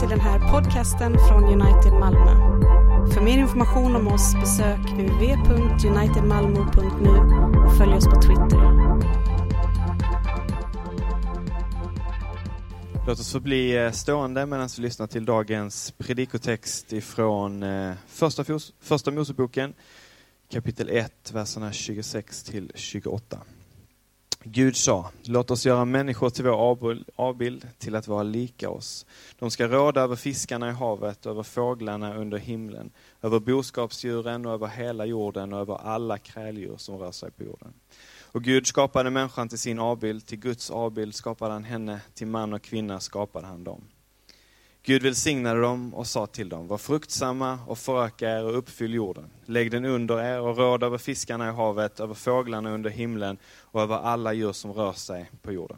till den här podcasten från United Malmö. För mer information om oss besök uv.unitedmalmo.nu och följ oss på Twitter. Låt oss få bli eh, stående medan vi lyssnar till dagens predikotext ifrån eh, första, första Moseboken, kapitel 1, verserna 26 till 28. Gud sa, låt oss göra människor till vår avbild, till att vara lika oss. De ska råda över fiskarna i havet, över fåglarna under himlen, över boskapsdjuren och över hela jorden och över alla kräldjur som rör sig på jorden. Och Gud skapade människan till sin avbild, till Guds avbild skapade han henne, till man och kvinna skapade han dem. Gud välsignade dem och sa till dem, var fruktsamma och föröka er och uppfyll jorden. Lägg den under er och råd över fiskarna i havet, över fåglarna under himlen och över alla djur som rör sig på jorden.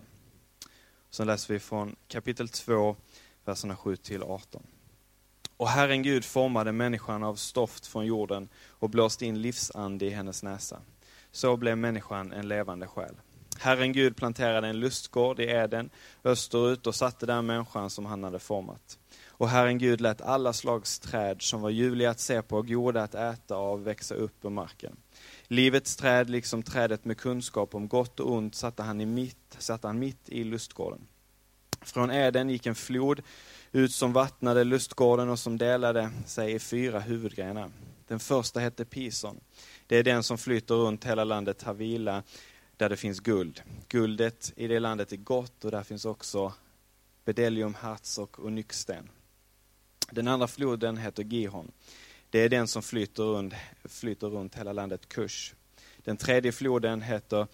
Sen läser vi från kapitel 2, verserna 7 till 18. Och Herren Gud formade människan av stoft från jorden och blåste in livsande i hennes näsa. Så blev människan en levande själ. Herren Gud planterade en lustgård i Eden österut och satte där människan som han hade format. Och Herren Gud lät alla slags träd som var ljuvliga att se på och goda att äta av växa upp ur marken. Livets träd, liksom trädet med kunskap om gott och ont, satte han, i mitt, satte han mitt i lustgården. Från Eden gick en flod ut som vattnade lustgården och som delade sig i fyra huvudgrenar. Den första hette Pison. Det är den som flyter runt hela landet Havila där det finns guld. Guldet i det landet är gott och där finns också bedelium, harts och onyxsten. Den andra floden heter Gihon. Det är den som flyter runt, flyter runt hela landet Kush. Den tredje floden heter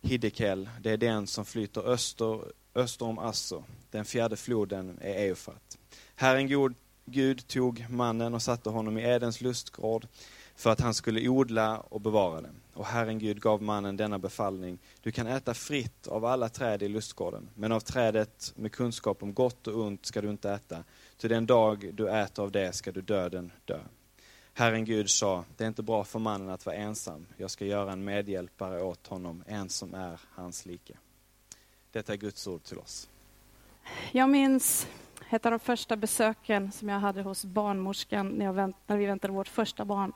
Hiddekel. Det är den som flyter öster, öster om Assur. Den fjärde floden är Eufrat. Herren God, Gud tog mannen och satte honom i Edens lustgård för att han skulle odla och bevara den. Och Herren Gud gav mannen denna befallning. Du kan äta fritt av alla träd i lustgården, men av trädet med kunskap om gott och ont ska du inte äta, till den dag du äter av det ska du döden dö. Herren Gud sa, det är inte bra för mannen att vara ensam, jag ska göra en medhjälpare åt honom, en som är hans like. Detta är Guds ord till oss. Jag minns ett av de första besöken som jag hade hos barnmorskan när, vänt, när vi väntade vårt första barn.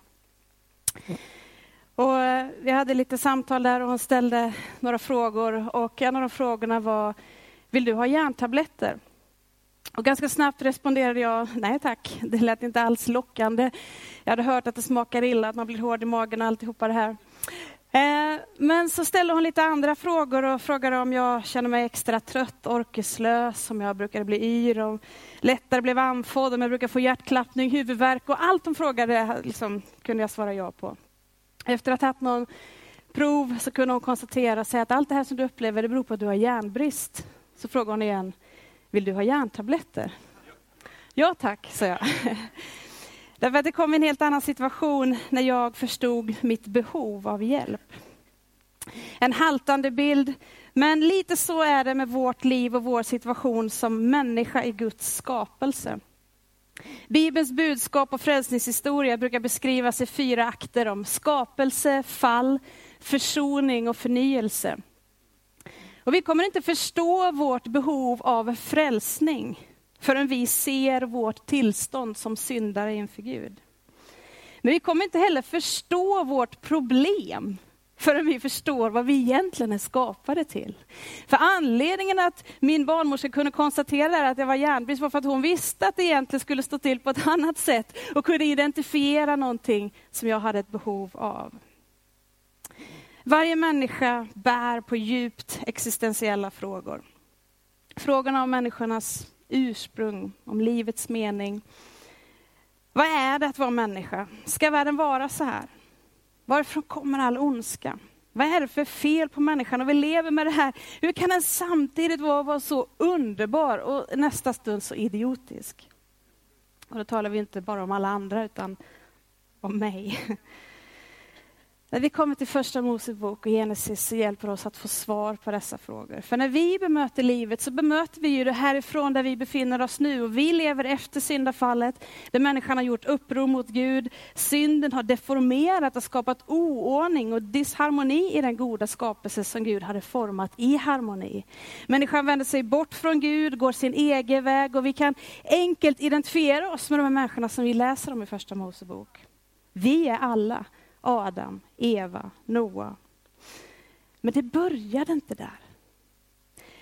Och eh, vi hade lite samtal där och hon ställde några frågor och en av de frågorna var, vill du ha järntabletter? Och ganska snabbt responderade jag, nej tack, det lät inte alls lockande. Jag hade hört att det smakar illa, att man blir hård i magen och alltihopa det här. Eh, men så ställde hon lite andra frågor och frågade om jag känner mig extra trött, orkeslös, om jag brukade bli yr, om lättare blev andfådd, om jag brukar få hjärtklappning, huvudvärk och allt hon frågade liksom, kunde jag svara ja på. Efter att ha haft någon prov så kunde hon konstatera och säga att allt det här som du upplever det beror på att du har järnbrist. Så frågade hon igen, vill du ha järntabletter? Ja tack, sa jag. Därför att det kom en helt annan situation när jag förstod mitt behov av hjälp. En haltande bild, men lite så är det med vårt liv och vår situation som människa i Guds skapelse. Bibelns budskap och frälsningshistoria brukar beskrivas i fyra akter om skapelse, fall, försoning och förnyelse. Och vi kommer inte förstå vårt behov av frälsning förrän vi ser vårt tillstånd som syndare inför Gud. Men vi kommer inte heller förstå vårt problem förrän vi förstår vad vi egentligen är skapade till. För anledningen att min barnmorska kunde konstatera att jag var järnbrist var för att hon visste att det egentligen skulle stå till på ett annat sätt och kunde identifiera någonting som jag hade ett behov av. Varje människa bär på djupt existentiella frågor. Frågorna om människornas ursprung, om livets mening. Vad är det att vara människa? Ska världen vara så här? Varifrån kommer all ondska? Vad är det för fel på människan? Och vi lever med det här. Hur kan den samtidigt vara, vara så underbar och nästa stund så idiotisk? Och då talar vi inte bara om alla andra, utan om mig. När vi kommer till första Mosebok och Genesis så hjälper oss att få svar på dessa frågor. För när vi bemöter livet så bemöter vi ju det härifrån där vi befinner oss nu. Och vi lever efter syndafallet, där människan har gjort uppror mot Gud. Synden har deformerat och skapat oordning och disharmoni i den goda skapelse som Gud hade format i harmoni. Människan vänder sig bort från Gud, går sin egen väg och vi kan enkelt identifiera oss med de här människorna som vi läser om i första Mosebok. Vi är alla Adam, Eva, Noa. Men det började inte där.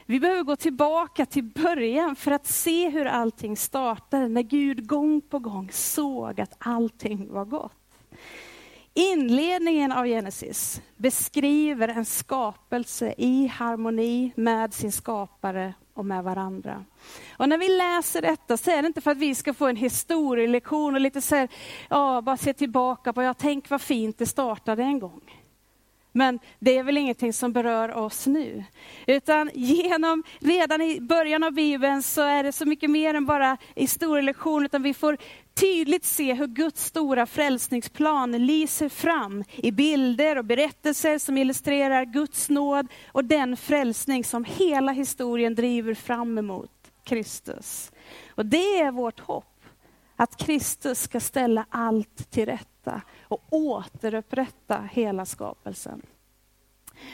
Vi behöver gå tillbaka till början för att se hur allting startade, när Gud gång på gång såg att allting var gott. Inledningen av Genesis beskriver en skapelse i harmoni med sin skapare och med varandra. Och när vi läser detta så är det inte för att vi ska få en historielektion och lite så här, ja, bara se tillbaka på, ja, tänk vad fint det startade en gång. Men det är väl ingenting som berör oss nu. Utan genom, redan i början av Bibeln så är det så mycket mer än bara historielektion, utan vi får tydligt se hur Guds stora frälsningsplan lyser fram i bilder och berättelser som illustrerar Guds nåd och den frälsning som hela historien driver fram emot Kristus. Och det är vårt hopp, att Kristus ska ställa allt till rätta och återupprätta hela skapelsen.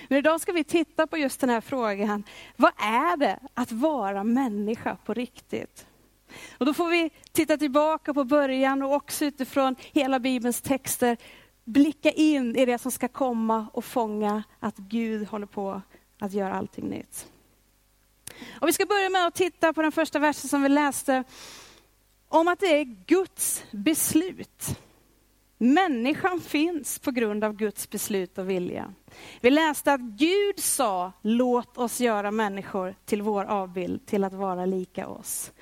Men idag ska vi titta på just den här frågan. Vad är det att vara människa på riktigt? Och då får vi titta tillbaka på början och också utifrån hela Bibelns texter blicka in i det som ska komma och fånga att Gud håller på att göra allting nytt. Och vi ska börja med att titta på den första versen som vi läste, om att det är Guds beslut. Människan finns på grund av Guds beslut och vilja. Vi läste att Gud sa, låt oss göra människor till vår avbild, till att vara lika oss.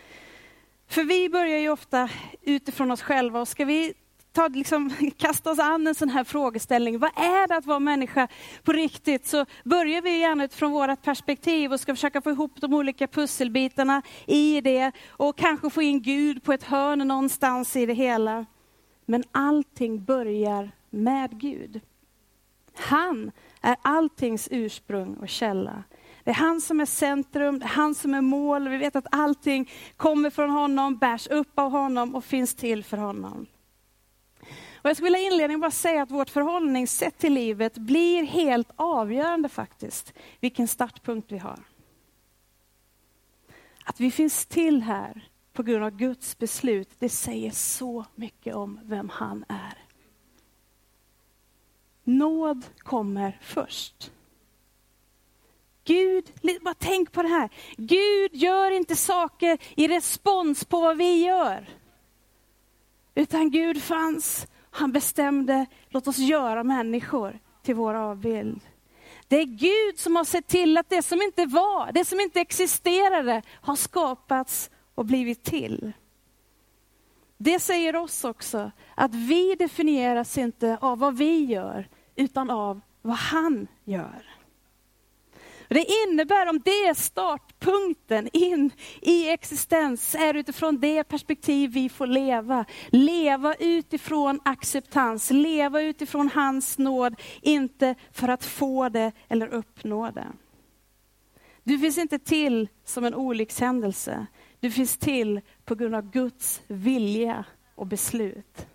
För vi börjar ju ofta utifrån oss själva och ska vi ta, liksom, kasta oss an en sån här frågeställning, vad är det att vara människa på riktigt? Så börjar vi gärna utifrån vårt perspektiv och ska försöka få ihop de olika pusselbitarna i det och kanske få in Gud på ett hörn någonstans i det hela. Men allting börjar med Gud. Han är alltings ursprung och källa. Det är han som är centrum, det är han som är mål. Vi vet att allting kommer från honom, bärs upp av honom och finns till för honom. Och jag skulle vilja inledningen bara säga att vårt förhållningssätt till livet blir helt avgörande faktiskt, vilken startpunkt vi har. Att vi finns till här på grund av Guds beslut, det säger så mycket om vem han är. Nåd kommer först. Gud, bara tänk på det här. Gud gör inte saker i respons på vad vi gör. Utan Gud fanns, han bestämde, låt oss göra människor till vår avbild. Det är Gud som har sett till att det som inte var, det som inte existerade, har skapats och blivit till. Det säger oss också att vi definieras inte av vad vi gör, utan av vad han gör. Det innebär, om det är startpunkten in i existens, är utifrån det perspektiv vi får leva. Leva utifrån acceptans, leva utifrån hans nåd, inte för att få det eller uppnå det. Du finns inte till som en olyckshändelse. Du finns till på grund av Guds vilja och beslut.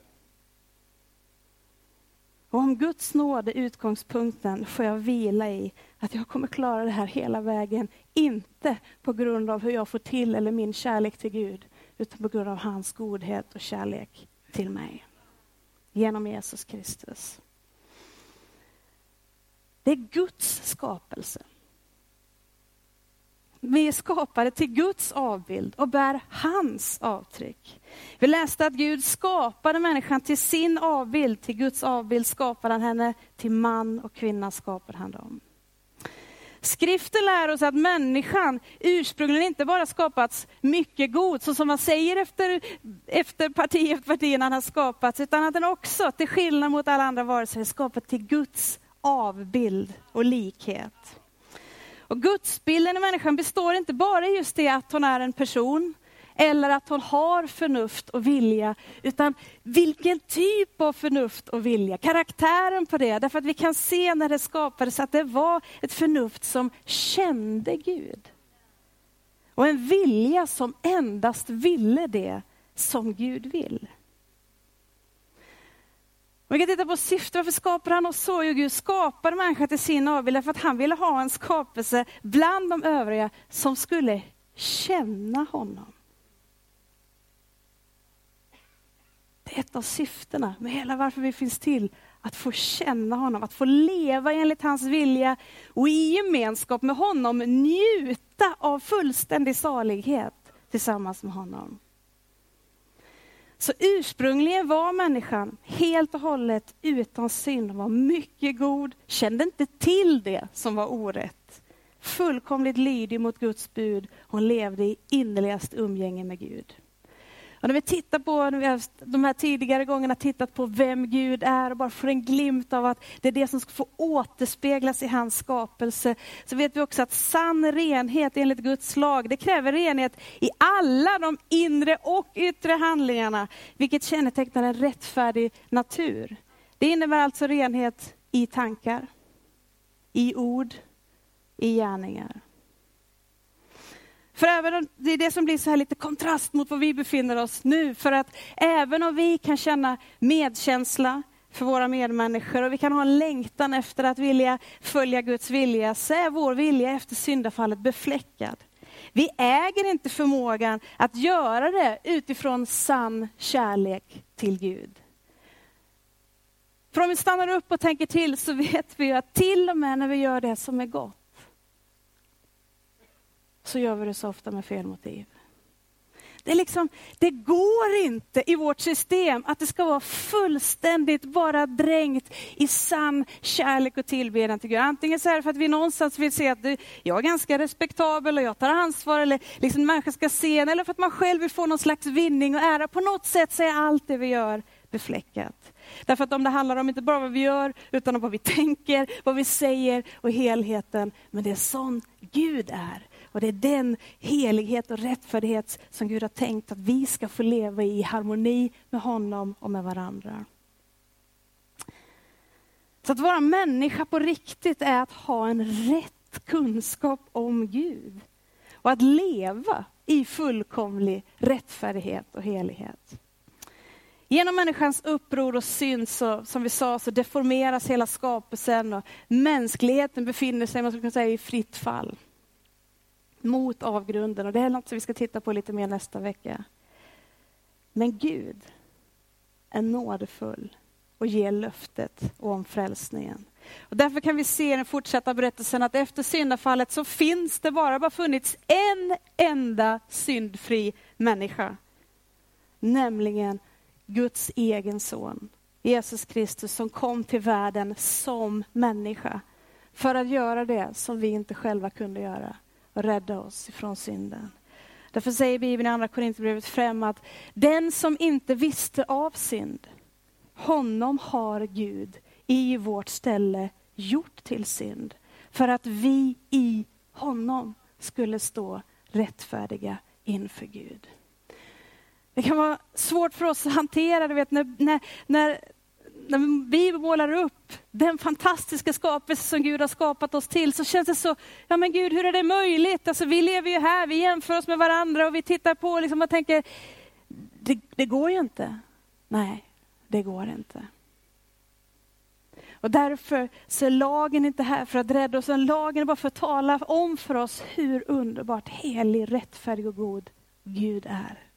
Och om Guds nåd är utgångspunkten får jag vila i att jag kommer klara det här hela vägen. Inte på grund av hur jag får till eller min kärlek till Gud, utan på grund av hans godhet och kärlek till mig. Genom Jesus Kristus. Det är Guds skapelse. Vi är skapade till Guds avbild och bär hans avtryck. Vi läste att Gud skapade människan till sin avbild, till Guds avbild skapade han henne, till man och kvinna skapade han dem. Skriften lär oss att människan ursprungligen inte bara skapats mycket god, så som man säger efter, efter parti efter parti när han har skapats, utan att den också, till skillnad mot alla andra varelser, är skapad till Guds avbild och likhet. Och gudsbilden i människan består inte bara i just det att hon är en person, eller att hon har förnuft och vilja, utan vilken typ av förnuft och vilja, karaktären på det. Därför att vi kan se när det skapades att det var ett förnuft som kände Gud. Och en vilja som endast ville det som Gud vill vi kan titta på syftet, varför skapar han oss så? Jo, Gud skapade människan till sin avbild för att han ville ha en skapelse bland de övriga som skulle känna honom. Det är ett av syftena med hela varför vi finns till. Att få känna honom, att få leva enligt hans vilja och i gemenskap med honom njuta av fullständig salighet tillsammans med honom. Så ursprungligen var människan helt och hållet utan synd. Hon var mycket god, kände inte till det som var orätt. Fullkomligt lydig mot Guds bud. Hon levde i innerligast umgänge med Gud. Och när vi tittar på, när vi har de här tidigare gångerna tittat på vem Gud är och bara får en glimt av att det är det som ska få återspeglas i hans skapelse, så vet vi också att sann renhet enligt Guds lag, det kräver renhet i alla de inre och yttre handlingarna, vilket kännetecknar en rättfärdig natur. Det innebär alltså renhet i tankar, i ord, i gärningar. För även det är det som blir så här lite kontrast mot var vi befinner oss nu. För att även om vi kan känna medkänsla för våra medmänniskor och vi kan ha en längtan efter att vilja följa Guds vilja, så är vår vilja efter syndafallet befläckad. Vi äger inte förmågan att göra det utifrån sann kärlek till Gud. För om vi stannar upp och tänker till så vet vi att till och med när vi gör det som är gott, så gör vi det så ofta med fel motiv. Det, är liksom, det går inte i vårt system att det ska vara fullständigt bara dränkt i sann kärlek och tillbedjan till Gud. Antingen så är det för att vi någonstans vill se att jag är ganska respektabel och jag tar ansvar, eller liksom människor ska se en, eller för att man själv vill få någon slags vinning och ära. På något sätt så är allt det vi gör befläckat. Därför att om det handlar om inte bara vad vi gör, utan om vad vi tänker, vad vi säger och helheten. Men det är sån Gud är. Och det är den helighet och rättfärdighet som Gud har tänkt att vi ska få leva i harmoni med honom och med varandra. Så att vara människa på riktigt är att ha en rätt kunskap om Gud. Och att leva i fullkomlig rättfärdighet och helighet. Genom människans uppror och synd, så, som vi sa, så deformeras hela skapelsen och mänskligheten befinner sig man skulle kunna säga, i fritt fall mot avgrunden. Och det är något som vi ska titta på lite mer nästa vecka. Men Gud är nådefull och ger löftet om frälsningen. Och därför kan vi se i den fortsatta berättelsen att efter syndafallet så finns det bara, bara funnits en enda syndfri människa. Nämligen Guds egen son, Jesus Kristus, som kom till världen som människa. För att göra det som vi inte själva kunde göra och rädda oss ifrån synden. Därför säger Bibeln i Andra Korinthierbrevet 5 att den som inte visste av synd, honom har Gud i vårt ställe gjort till synd, för att vi i honom skulle stå rättfärdiga inför Gud. Det kan vara svårt för oss att hantera, du vet, när, när, när när vi målar upp den fantastiska skapelse som Gud har skapat oss till, så känns det så, ja men Gud, hur är det möjligt? Alltså, vi lever ju här, vi jämför oss med varandra och vi tittar på liksom, och tänker, det, det går ju inte. Nej, det går inte. Och därför så är lagen inte här för att rädda oss, utan lagen är bara för att tala om för oss hur underbart helig, rättfärdig och god Gud är.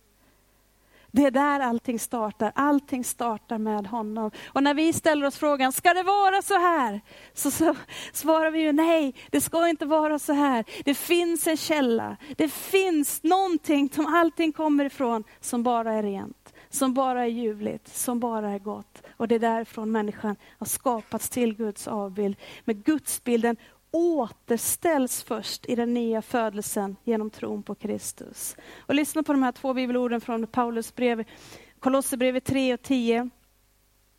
Det är där allting startar. Allting startar med honom. Och när vi ställer oss frågan, ska det vara så här? Så, så svarar vi ju nej, det ska inte vara så här. Det finns en källa. Det finns någonting som allting kommer ifrån som bara är rent, som bara är ljuvligt, som bara är gott. Och det är därifrån människan har skapats till Guds avbild. Med Gudsbilden återställs först i den nya födelsen genom tron på Kristus. Och lyssna på de här två bibelorden från Paulus brev, Kolosserbrevet 3 och 10.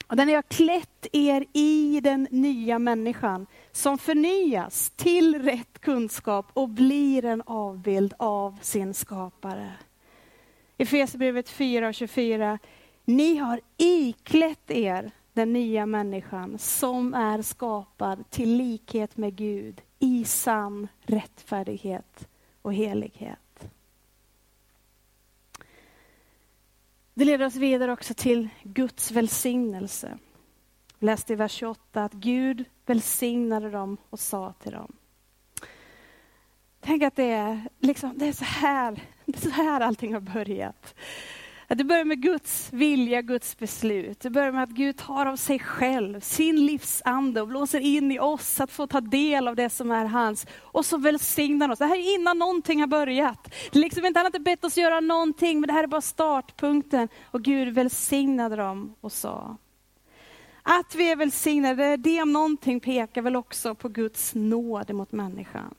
Och där ni har klätt er i den nya människan som förnyas till rätt kunskap och blir en avbild av sin skapare. I Efesierbrevet 4 och 24. Ni har iklätt er den nya människan som är skapad till likhet med Gud i sann rättfärdighet och helighet. Det leder oss vidare också till Guds välsignelse. Vi läste i vers 28 att Gud välsignade dem och sa till dem. Tänk att det är, liksom, det är, så, här, det är så här allting har börjat. Att det börjar med Guds vilja, Guds beslut. Det börjar med att Gud tar av sig själv, sin livsande och blåser in i oss att få ta del av det som är hans. Och så välsignar oss. Det här är innan någonting har börjat. Det är liksom inte, han har inte bett oss göra någonting, men det här är bara startpunkten. Och Gud välsignade dem och sa. Att vi är välsignade, det om någonting pekar väl också på Guds nåd mot människan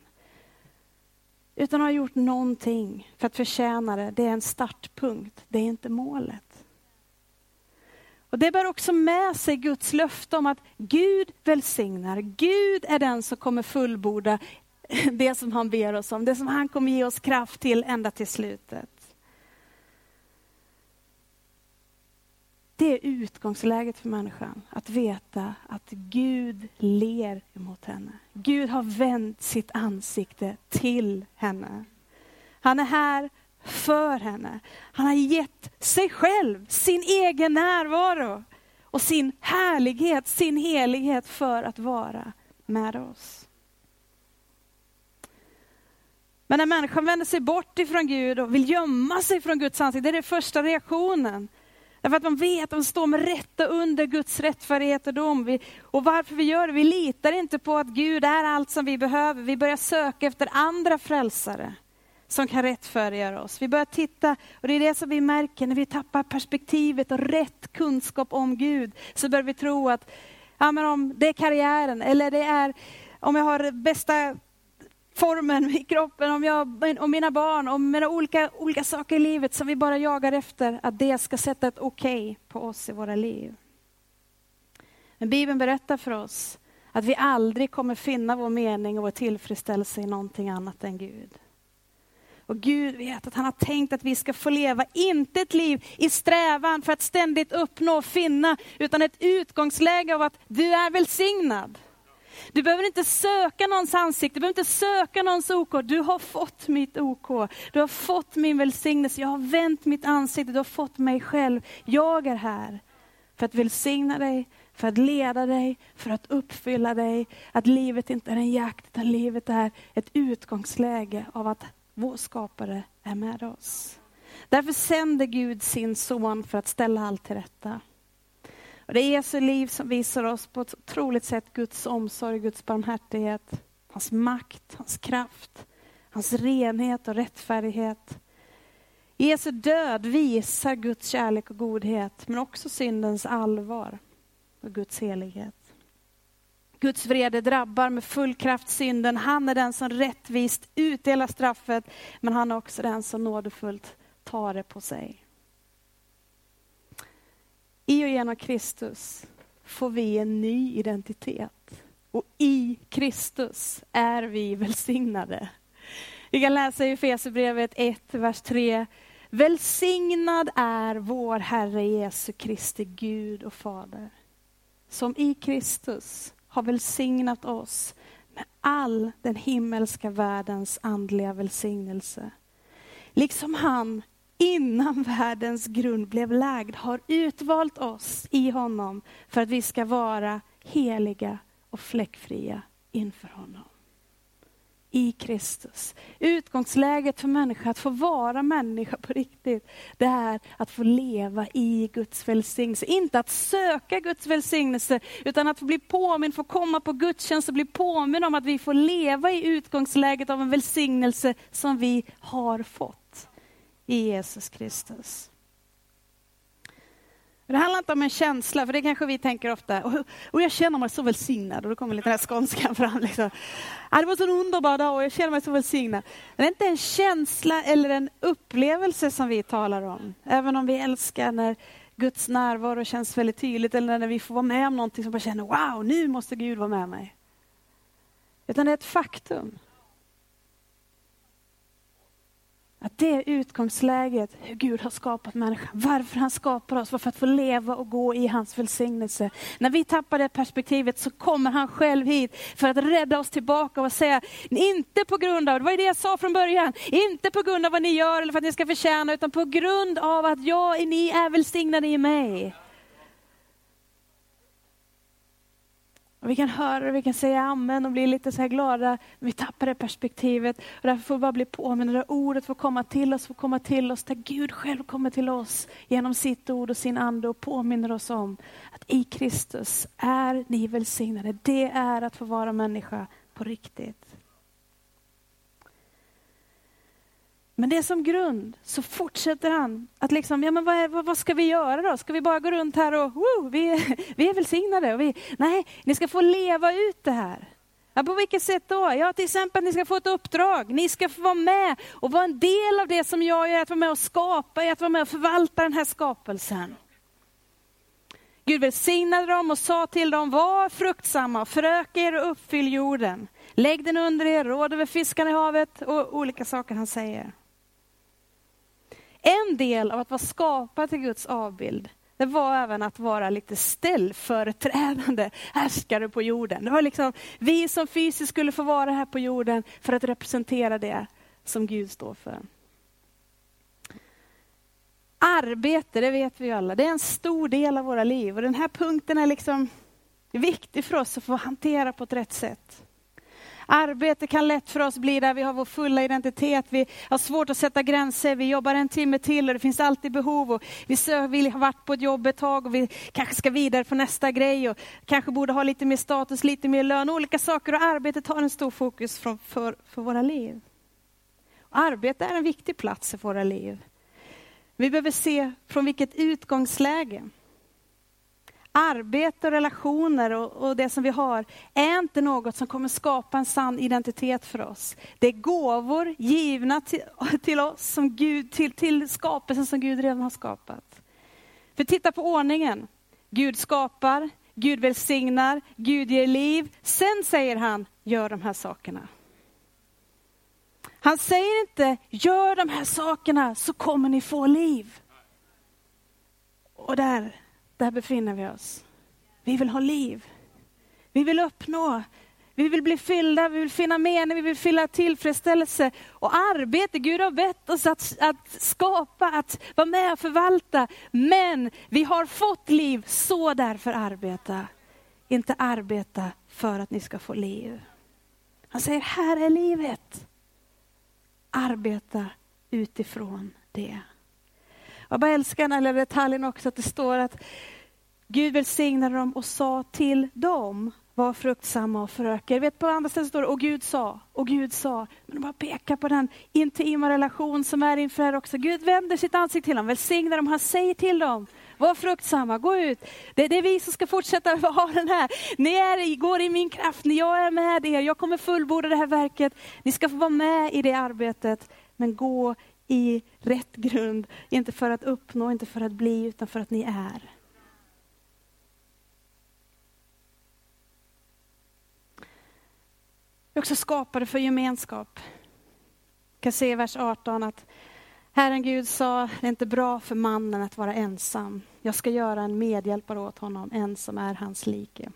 utan har gjort någonting för att förtjäna det. Det är en startpunkt, det är inte målet. Och Det bär också med sig Guds löfte om att Gud välsignar. Gud är den som kommer fullborda det som han ber oss om, det som han kommer ge oss kraft till ända till slutet. Det är utgångsläget för människan, att veta att Gud ler emot henne. Gud har vänt sitt ansikte till henne. Han är här för henne. Han har gett sig själv, sin egen närvaro och sin härlighet, sin helighet för att vara med oss. Men när människan vänder sig bort ifrån Gud och vill gömma sig från Guds ansikte, det är den första reaktionen. Därför att man vet att man står med rätta under Guds rättfärdighet och dom. Vi, och varför vi gör det? Vi litar inte på att Gud är allt som vi behöver. Vi börjar söka efter andra frälsare som kan rättfärdiga oss. Vi börjar titta, och det är det som vi märker när vi tappar perspektivet och rätt kunskap om Gud. Så börjar vi tro att ja, men om det är karriären, eller det är om jag har bästa formen i kroppen, om, jag, om mina barn, om mina olika, olika saker i livet som vi bara jagar efter, att det ska sätta ett okej okay på oss i våra liv. Men Bibeln berättar för oss att vi aldrig kommer finna vår mening och vår tillfredsställelse i någonting annat än Gud. Och Gud vet att han har tänkt att vi ska få leva, inte ett liv i strävan för att ständigt uppnå och finna, utan ett utgångsläge av att du är välsignad. Du behöver inte söka någons ansikte, du behöver inte söka någons OK. Du har fått mitt OK. Du har fått min välsignelse. Jag har vänt mitt ansikte, du har fått mig själv. Jag är här för att välsigna dig, för att leda dig, för att uppfylla dig. Att livet inte är en jakt, utan livet är ett utgångsläge av att vår skapare är med oss. Därför sänder Gud sin son för att ställa allt till rätta. Och det är Jesu liv som visar oss på ett otroligt sätt Guds omsorg, Guds barmhärtighet, hans makt, hans kraft, hans renhet och rättfärdighet. Jesu död visar Guds kärlek och godhet, men också syndens allvar och Guds helighet. Guds vrede drabbar med full kraft synden. Han är den som rättvist utdelar straffet, men han är också den som nådefullt tar det på sig. I och genom Kristus får vi en ny identitet. Och i Kristus är vi välsignade. Vi kan läsa i Efesierbrevet 1, vers 3. Välsignad är vår Herre Jesu Kristi Gud och Fader, som i Kristus har välsignat oss med all den himmelska världens andliga välsignelse. Liksom han innan världens grund blev lagd har utvalt oss i honom för att vi ska vara heliga och fläckfria inför honom. I Kristus. Utgångsläget för människa att få vara människa på riktigt, det är att få leva i Guds välsignelse. Inte att söka Guds välsignelse, utan att få bli påminn, få komma på gudstjänst och bli påminn om att vi får leva i utgångsläget av en välsignelse som vi har fått i Jesus Kristus. Det handlar inte om en känsla, för det kanske vi tänker ofta. Och, jag känner mig så välsignad. Och då kommer lite den här skånskan fram. Liksom. det var så en underbar dag och jag känner mig så välsignad. det är inte en känsla eller en upplevelse som vi talar om. Även om vi älskar när Guds närvaro känns väldigt tydligt. Eller när vi får vara med om någonting som bara känner, wow, nu måste Gud vara med mig. Utan det är ett faktum. Att det är utgångsläget, hur Gud har skapat människan. Varför han skapar oss, var för att få leva och gå i hans välsignelse. När vi tappar det perspektivet så kommer han själv hit för att rädda oss tillbaka och säga, inte på grund av, det var det jag sa från början, inte på grund av vad ni gör eller för att ni ska förtjäna, utan på grund av att jag, ni är välsignade i mig. Och vi kan höra det, vi kan säga amen och bli lite så här glada, men vi tappar det perspektivet. Och därför får vi bara bli påminna, det ordet får komma till oss, får komma till oss, där Gud själv kommer till oss genom sitt ord och sin ande och påminner oss om att i Kristus är ni välsignade. Det är att få vara människa på riktigt. Men det är som grund, så fortsätter han att liksom, ja men vad, är, vad, vad, ska vi göra då? Ska vi bara gå runt här och, woo, vi, vi är välsignade? Och vi, nej, ni ska få leva ut det här. Ja, på vilket sätt då? Ja, till exempel ni ska få ett uppdrag. Ni ska få vara med och vara en del av det som jag gör, att vara med och skapa, att vara med och förvalta den här skapelsen. Gud välsignade dem och sa till dem, var fruktsamma, föröka er och uppfyll jorden. Lägg den under er, råd över fiskarna i havet och olika saker han säger. En del av att vara skapad till Guds avbild, det var även att vara lite ställföreträdande härskare på jorden. Det var liksom vi som fysiskt skulle få vara här på jorden för att representera det som Gud står för. Arbete, det vet vi ju alla, det är en stor del av våra liv och den här punkten är liksom viktig för oss att få hantera på ett rätt sätt. Arbete kan lätt för oss bli där vi har vår fulla identitet, vi har svårt att sätta gränser, vi jobbar en timme till och det finns alltid behov. Och vi vill ha varit på ett jobb ett tag och vi kanske ska vidare på nästa grej och kanske borde ha lite mer status, lite mer lön, olika saker och arbetet har en stor fokus för, för, för våra liv. Arbete är en viktig plats i våra liv. Vi behöver se från vilket utgångsläge arbete och relationer och, och, det som vi har är inte något som kommer skapa en sann identitet för oss. Det är gåvor givna till, till oss, som Gud, till, till skapelsen som Gud redan har skapat. För titta på ordningen. Gud skapar, Gud välsignar, Gud ger liv. Sen säger han, gör de här sakerna. Han säger inte, gör de här sakerna så kommer ni få liv. Och där där befinner vi oss. Vi vill ha liv. Vi vill uppnå. Vi vill bli fyllda, vi vill finna mening, vi vill fylla tillfredsställelse. Och arbete, Gud har bett oss att, att skapa, att vara med och förvalta. Men vi har fått liv, så därför arbeta. Inte arbeta för att ni ska få liv. Han säger, här är livet. Arbeta utifrån det. Jag bara älskar den här detaljen också, att det står att Gud välsignade dem och sa till dem, var fruktsamma och föröka vet på andra ställen står det, och Gud sa, och Gud sa. Men de bara pekar på den intima relation som är inför här också. Gud vänder sitt ansikte till dem, välsignar dem, han säger till dem, var fruktsamma, gå ut. Det, det, är vi som ska fortsätta ha den här. Ni är, går i min kraft, jag är med er, jag kommer fullborda det här verket. Ni ska få vara med i det arbetet, men gå i rätt grund. Inte för att uppnå, inte för att bli, utan för att ni är. Vi är också skapade för gemenskap. Vi kan se i vers 18 att Herren Gud sa, det är inte bra för mannen att vara ensam. Jag ska göra en medhjälpare åt honom, en som är hans like.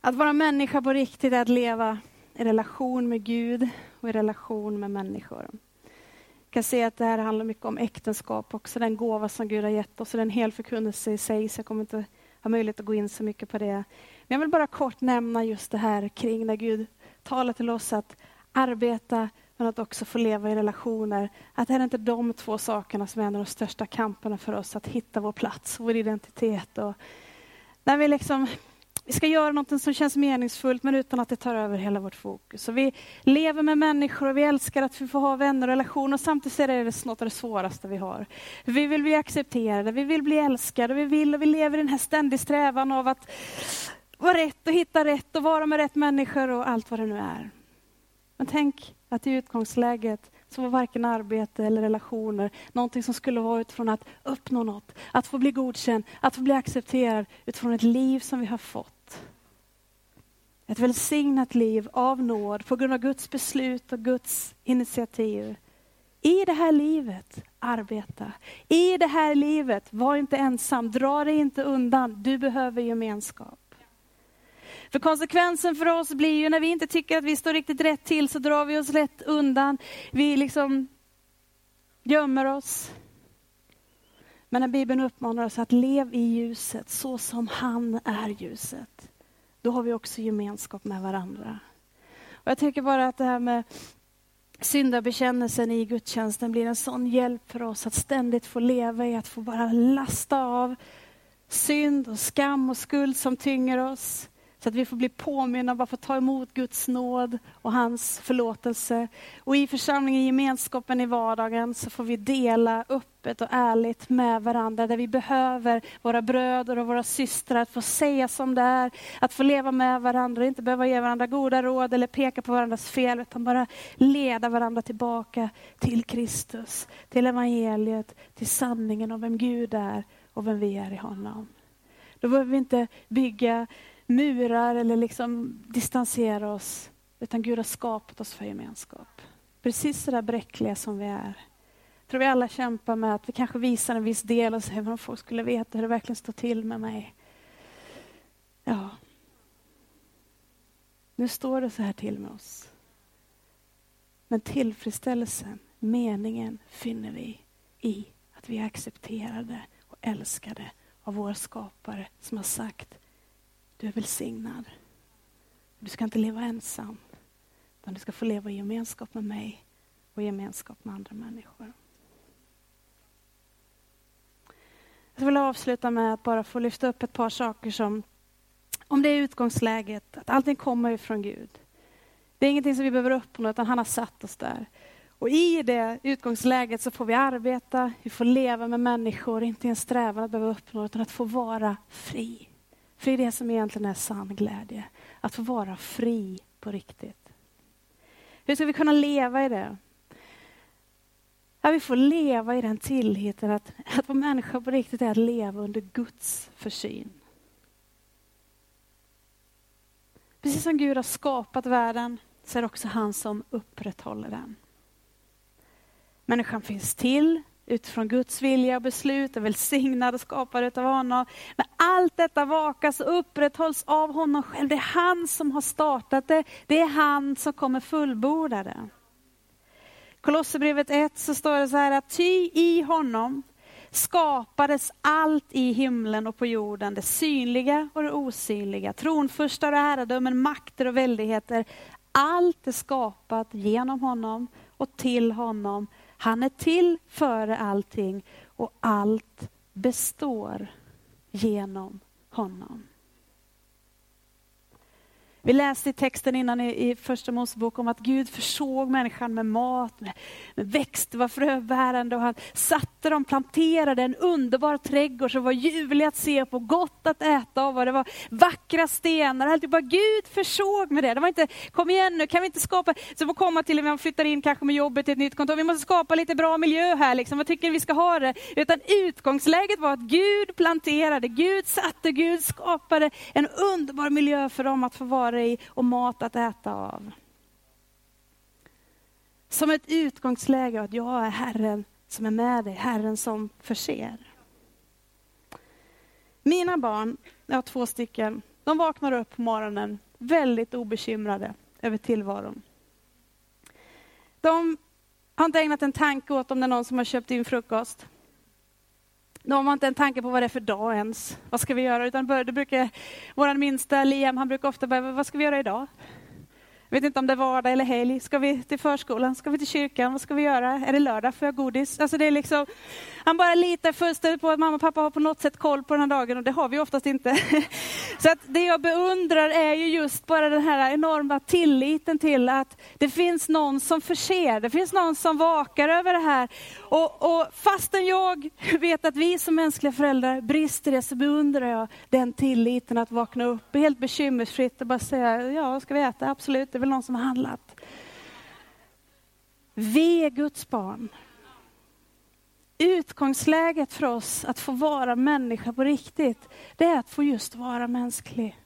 Att vara människa på riktigt är att leva i relation med Gud och i relation med människor. Jag kan se att det här handlar mycket om äktenskap också, den gåva som Gud har gett oss. Och det är en hel förkunnelse i sig, så jag kommer inte ha möjlighet att gå in så mycket på det. Men jag vill bara kort nämna just det här kring när Gud talar till oss att arbeta men att också få leva i relationer. Att det är inte de två sakerna som är en av de största kamperna för oss, att hitta vår plats, vår identitet. Och när vi liksom vi ska göra något som känns meningsfullt men utan att det tar över hela vårt fokus. Och vi lever med människor och vi älskar att vi får ha vänner och relationer och samtidigt är det något av det svåraste vi har. Vi vill bli accepterade, vi vill bli älskade, vi vill och vi lever i den här ständiga strävan av att vara rätt och hitta rätt och vara med rätt människor och allt vad det nu är. Men tänk att i utgångsläget så var varken arbete eller relationer någonting som skulle vara utifrån att uppnå något, att få bli godkänd, att få bli accepterad utifrån ett liv som vi har fått. Ett välsignat liv av nåd på grund av Guds beslut och Guds initiativ. I det här livet, arbeta. I det här livet, var inte ensam, dra dig inte undan. Du behöver gemenskap. För konsekvensen för oss blir ju när vi inte tycker att vi står riktigt rätt till så drar vi oss lätt undan. Vi liksom gömmer oss. Men när Bibeln uppmanar oss att leva i ljuset så som han är ljuset, då har vi också gemenskap med varandra. Och jag tycker bara att det här med syndabekännelsen i gudstjänsten blir en sån hjälp för oss att ständigt få leva i att få bara lasta av synd och skam och skuld som tynger oss. Så att vi får bli påminna om att få ta emot Guds nåd och hans förlåtelse. Och i församlingen, i gemenskapen i vardagen, så får vi dela öppet och ärligt med varandra, där vi behöver våra bröder och våra systrar, att få säga som det är, att få leva med varandra, inte behöva ge varandra goda råd eller peka på varandras fel, utan bara leda varandra tillbaka till Kristus, till evangeliet, till sanningen om vem Gud är och vem vi är i honom. Då behöver vi inte bygga murar eller liksom distansera oss. Utan Gud har skapat oss för gemenskap. Precis så där bräckliga som vi är. Jag tror vi alla kämpar med att vi kanske visar en viss del och säger om folk skulle veta hur det verkligen står till med mig. Ja. Nu står det så här till med oss. Men tillfredsställelsen, meningen, finner vi i att vi är accepterade och älskade av vår skapare som har sagt du är välsignad. Du ska inte leva ensam, utan du ska få leva i gemenskap med mig och gemenskap med andra människor. Jag vill avsluta med att bara få lyfta upp ett par saker som, om det är utgångsläget, att allting kommer ifrån Gud. Det är ingenting som vi behöver uppnå, utan han har satt oss där. Och i det utgångsläget så får vi arbeta, vi får leva med människor, inte i en strävan att behöva uppnå, utan att få vara fri. För det är det som egentligen är sann glädje. Att få vara fri på riktigt. Hur ska vi kunna leva i det? Ja, vi får leva i den tilliten att, att vara människa på riktigt är att leva under Guds försyn. Precis som Gud har skapat världen så är det också han som upprätthåller den. Människan finns till utifrån Guds vilja och beslut, är välsignad och skapad av honom. Men allt detta vakas och upprätthålls av honom själv. Det är han som har startat det, det är han som kommer fullborda det. Kolosserbrevet 1 så står det så här att ty i honom skapades allt i himlen och på jorden, det synliga och det osynliga, tronfurstar och herradömen, makter och väldigheter. Allt är skapat genom honom och till honom han är till före allting och allt består genom honom. Vi läste i texten innan i, i första Mosebok om att Gud försåg människan med mat, med, med växter var fröbärande och han satte dem, planterade en underbar trädgård som var ljuvlig att se på, gott att äta av och det var vackra stenar. Allt bara Gud försåg med det. Det var inte, kom igen nu, kan vi inte skapa, så får komma till när man flyttar in kanske med jobbet till ett nytt kontor, vi måste skapa lite bra miljö här, liksom. vad tycker vi ska ha det? Utan utgångsläget var att Gud planterade, Gud satte, Gud skapade en underbar miljö för dem att få vara vara och mat att äta av. Som ett utgångsläge att jag är Herren som är med dig, Herren som förser. Mina barn, jag har två stycken, de vaknar upp på morgonen väldigt obekymrade över tillvaron. De har inte ägnat en tanke åt om det är någon som har köpt in frukost. De har inte en tanke på vad det är för dag ens. Vad ska vi göra? Utan brukar, vår minsta Liam, han brukar ofta börja, vad ska vi göra idag? Jag vet inte om det är vardag eller helg. Ska vi till förskolan? Ska vi till kyrkan? Vad ska vi göra? Är det lördag? Får jag godis? Alltså det är liksom, han bara litar fullständigt på att mamma och pappa har på något sätt koll på den här dagen och det har vi oftast inte. Så att det jag beundrar är ju just bara den här enorma tilliten till att det finns någon som förser, det finns någon som vakar över det här. Och, och fastän jag vet att vi som mänskliga föräldrar brister det så beundrar jag den tilliten att vakna upp helt bekymmersfritt och bara säga, ja ska vi äta? Absolut, det är väl någon som har handlat. Vi är Guds barn. Utgångsläget för oss att få vara människa på riktigt, det är att få just vara mänsklig.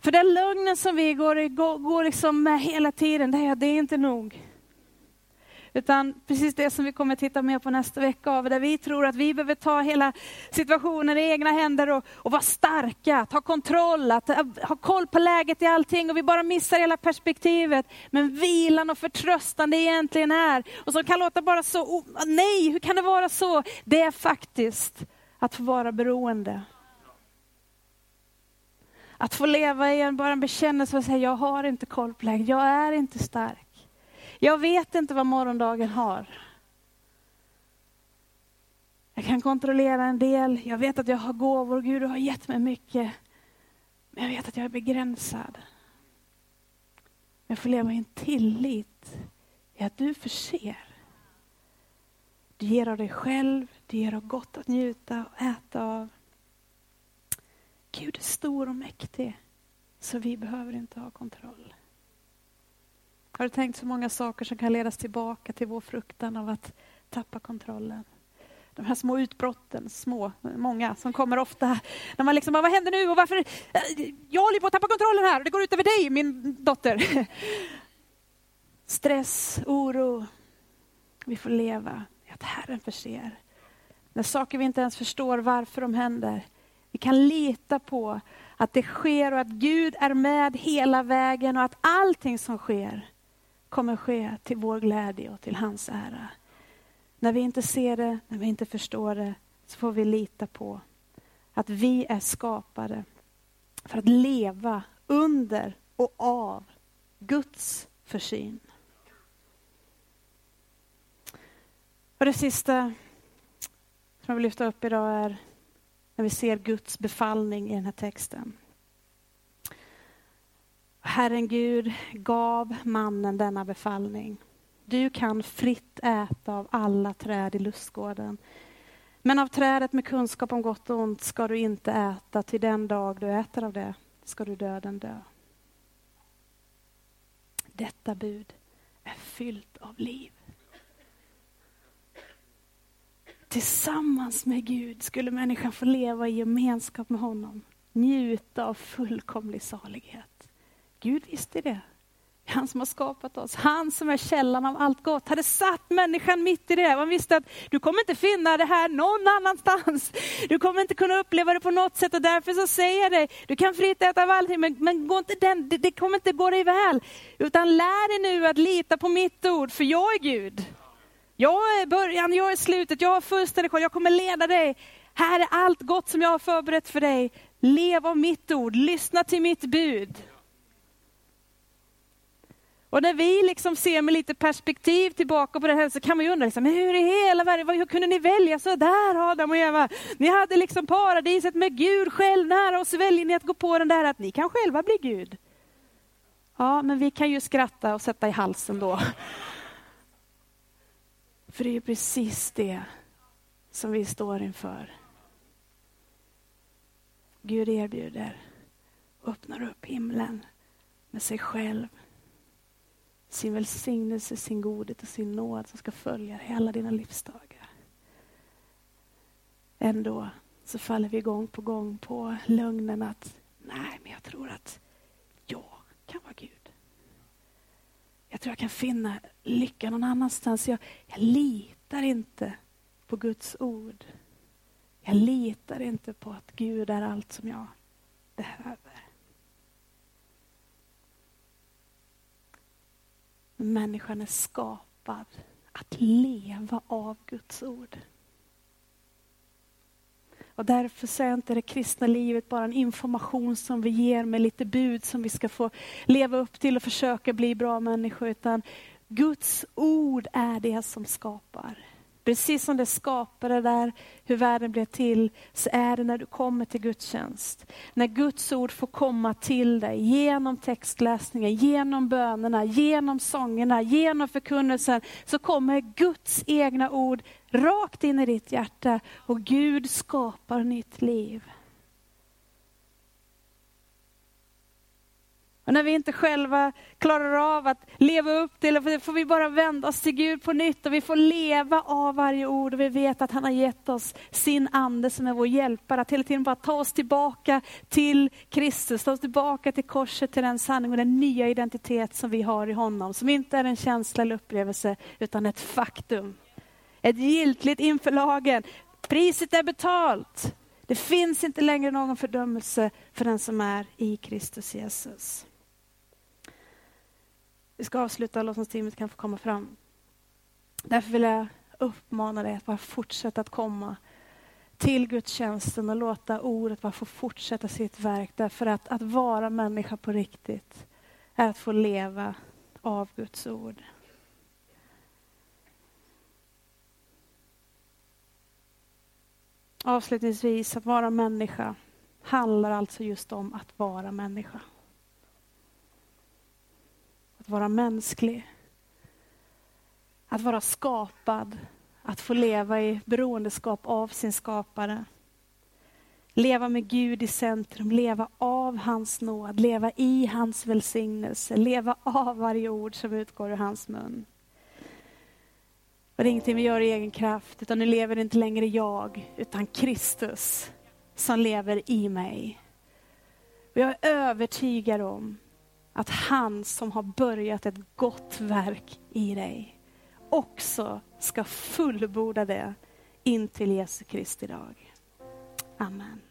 För den lögnen som vi går, går, går liksom med hela tiden, det är, det är inte nog. Utan precis det som vi kommer att titta mer på nästa vecka, av, där vi tror att vi behöver ta hela situationen i egna händer och, och vara starka, ta kontroll, att eh, ha koll på läget i allting och vi bara missar hela perspektivet. Men vilan och förtröstan det egentligen är, och som kan låta bara så, oh, nej, hur kan det vara så? Det är faktiskt att få vara beroende. Att få leva i en, bara en bekännelse och säga, jag har inte koll på läget, jag är inte stark. Jag vet inte vad morgondagen har. Jag kan kontrollera en del, jag vet att jag har gåvor, Gud har gett mig mycket. Men jag vet att jag är begränsad. Jag får leva i en tillit i att du förser. Du ger av dig själv, du ger av gott att njuta och äta av. Gud är stor och mäktig, så vi behöver inte ha kontroll. Har du tänkt så många saker som kan ledas tillbaka till vår fruktan av att tappa kontrollen? De här små utbrotten, små, många, som kommer ofta när man liksom, vad händer nu och varför? Eh, jag håller på att tappa kontrollen här och det går ut över dig, min dotter. Stress, oro. Vi får leva i att Herren förser. När saker vi inte ens förstår varför de händer. Vi kan lita på att det sker och att Gud är med hela vägen och att allting som sker kommer ske till vår glädje och till hans ära. När vi inte ser det, när vi inte förstår det, så får vi lita på att vi är skapade för att leva under och av Guds försyn. Och det sista som jag vill lyfta upp idag är när vi ser Guds befallning i den här texten. Herren Gud gav mannen denna befallning. Du kan fritt äta av alla träd i lustgården. Men av trädet med kunskap om gott och ont ska du inte äta, till den dag du äter av det ska du döden dö. Detta bud är fyllt av liv. Tillsammans med Gud skulle människan få leva i gemenskap med honom, njuta av fullkomlig salighet. Gud visste det. Han som har skapat oss, han som är källan av allt gott, hade satt människan mitt i det. Han visste att du kommer inte finna det här någon annanstans. Du kommer inte kunna uppleva det på något sätt och därför så säger jag dig, du kan fritt äta av allting men, men gå inte den, det, det kommer inte gå dig väl. Utan lär dig nu att lita på mitt ord, för jag är Gud. Jag är början, jag är slutet, jag har fullständig koll, jag kommer leda dig. Här är allt gott som jag har förberett för dig. Lev av mitt ord, lyssna till mitt bud. Och när vi liksom ser med lite perspektiv tillbaka på det här så kan man ju undra, liksom, men hur i hela världen, hur kunde ni välja så där Adam och Eva? Ni hade liksom paradiset med Gud själv nära och så väljer ni att gå på den där att ni kan själva bli Gud. Ja, men vi kan ju skratta och sätta i halsen då. För det är ju precis det som vi står inför. Gud erbjuder, öppnar upp himlen med sig själv sin välsignelse, sin godhet och sin nåd som ska följa dig alla dina livsdagar. Ändå så faller vi gång på gång på lögnen att nej, men jag tror att jag kan vara Gud. Jag tror jag kan finna lycka någon annanstans. Jag, jag litar inte på Guds ord. Jag litar inte på att Gud är allt som jag behöver. Människan är skapad att leva av Guds ord. Och därför så är inte det kristna livet bara en information som vi ger med lite bud som vi ska få leva upp till och försöka bli bra människor. Utan Guds ord är det som skapar. Precis som det skapade där, hur världen blev till, så är det när du kommer till gudstjänst. När Guds ord får komma till dig genom textläsningen, genom bönerna, genom sångerna, genom förkunnelsen, så kommer Guds egna ord rakt in i ditt hjärta och Gud skapar nytt liv. Och när vi inte själva klarar av att leva upp till det, får vi bara vända oss till Gud på nytt och vi får leva av varje ord och vi vet att han har gett oss sin ande som är vår hjälpare. Att hela tiden bara ta oss tillbaka till Kristus, ta oss tillbaka till korset, till den sanning och den nya identitet som vi har i honom. Som inte är en känsla eller upplevelse utan ett faktum. Ett giltigt inför lagen. Priset är betalt. Det finns inte längre någon fördömelse för den som är i Kristus Jesus. Vi ska avsluta, lovsångsteamet kan få komma fram. Därför vill jag uppmana dig att bara fortsätta att komma till gudstjänsten och låta ordet bara få fortsätta sitt verk. Därför att att vara människa på riktigt är att få leva av Guds ord. Avslutningsvis, att vara människa handlar alltså just om att vara människa. Att vara mänsklig. Att vara skapad. Att få leva i beroendeskap av sin skapare. Leva med Gud i centrum, leva av hans nåd, leva i hans välsignelse, leva av varje ord som utgår ur hans mun. Och det är ingenting vi gör i egen kraft, utan nu lever inte längre jag, utan Kristus som lever i mig. Och jag är övertygad om att han som har börjat ett gott verk i dig också ska fullborda det in till Jesu Kristi dag. Amen.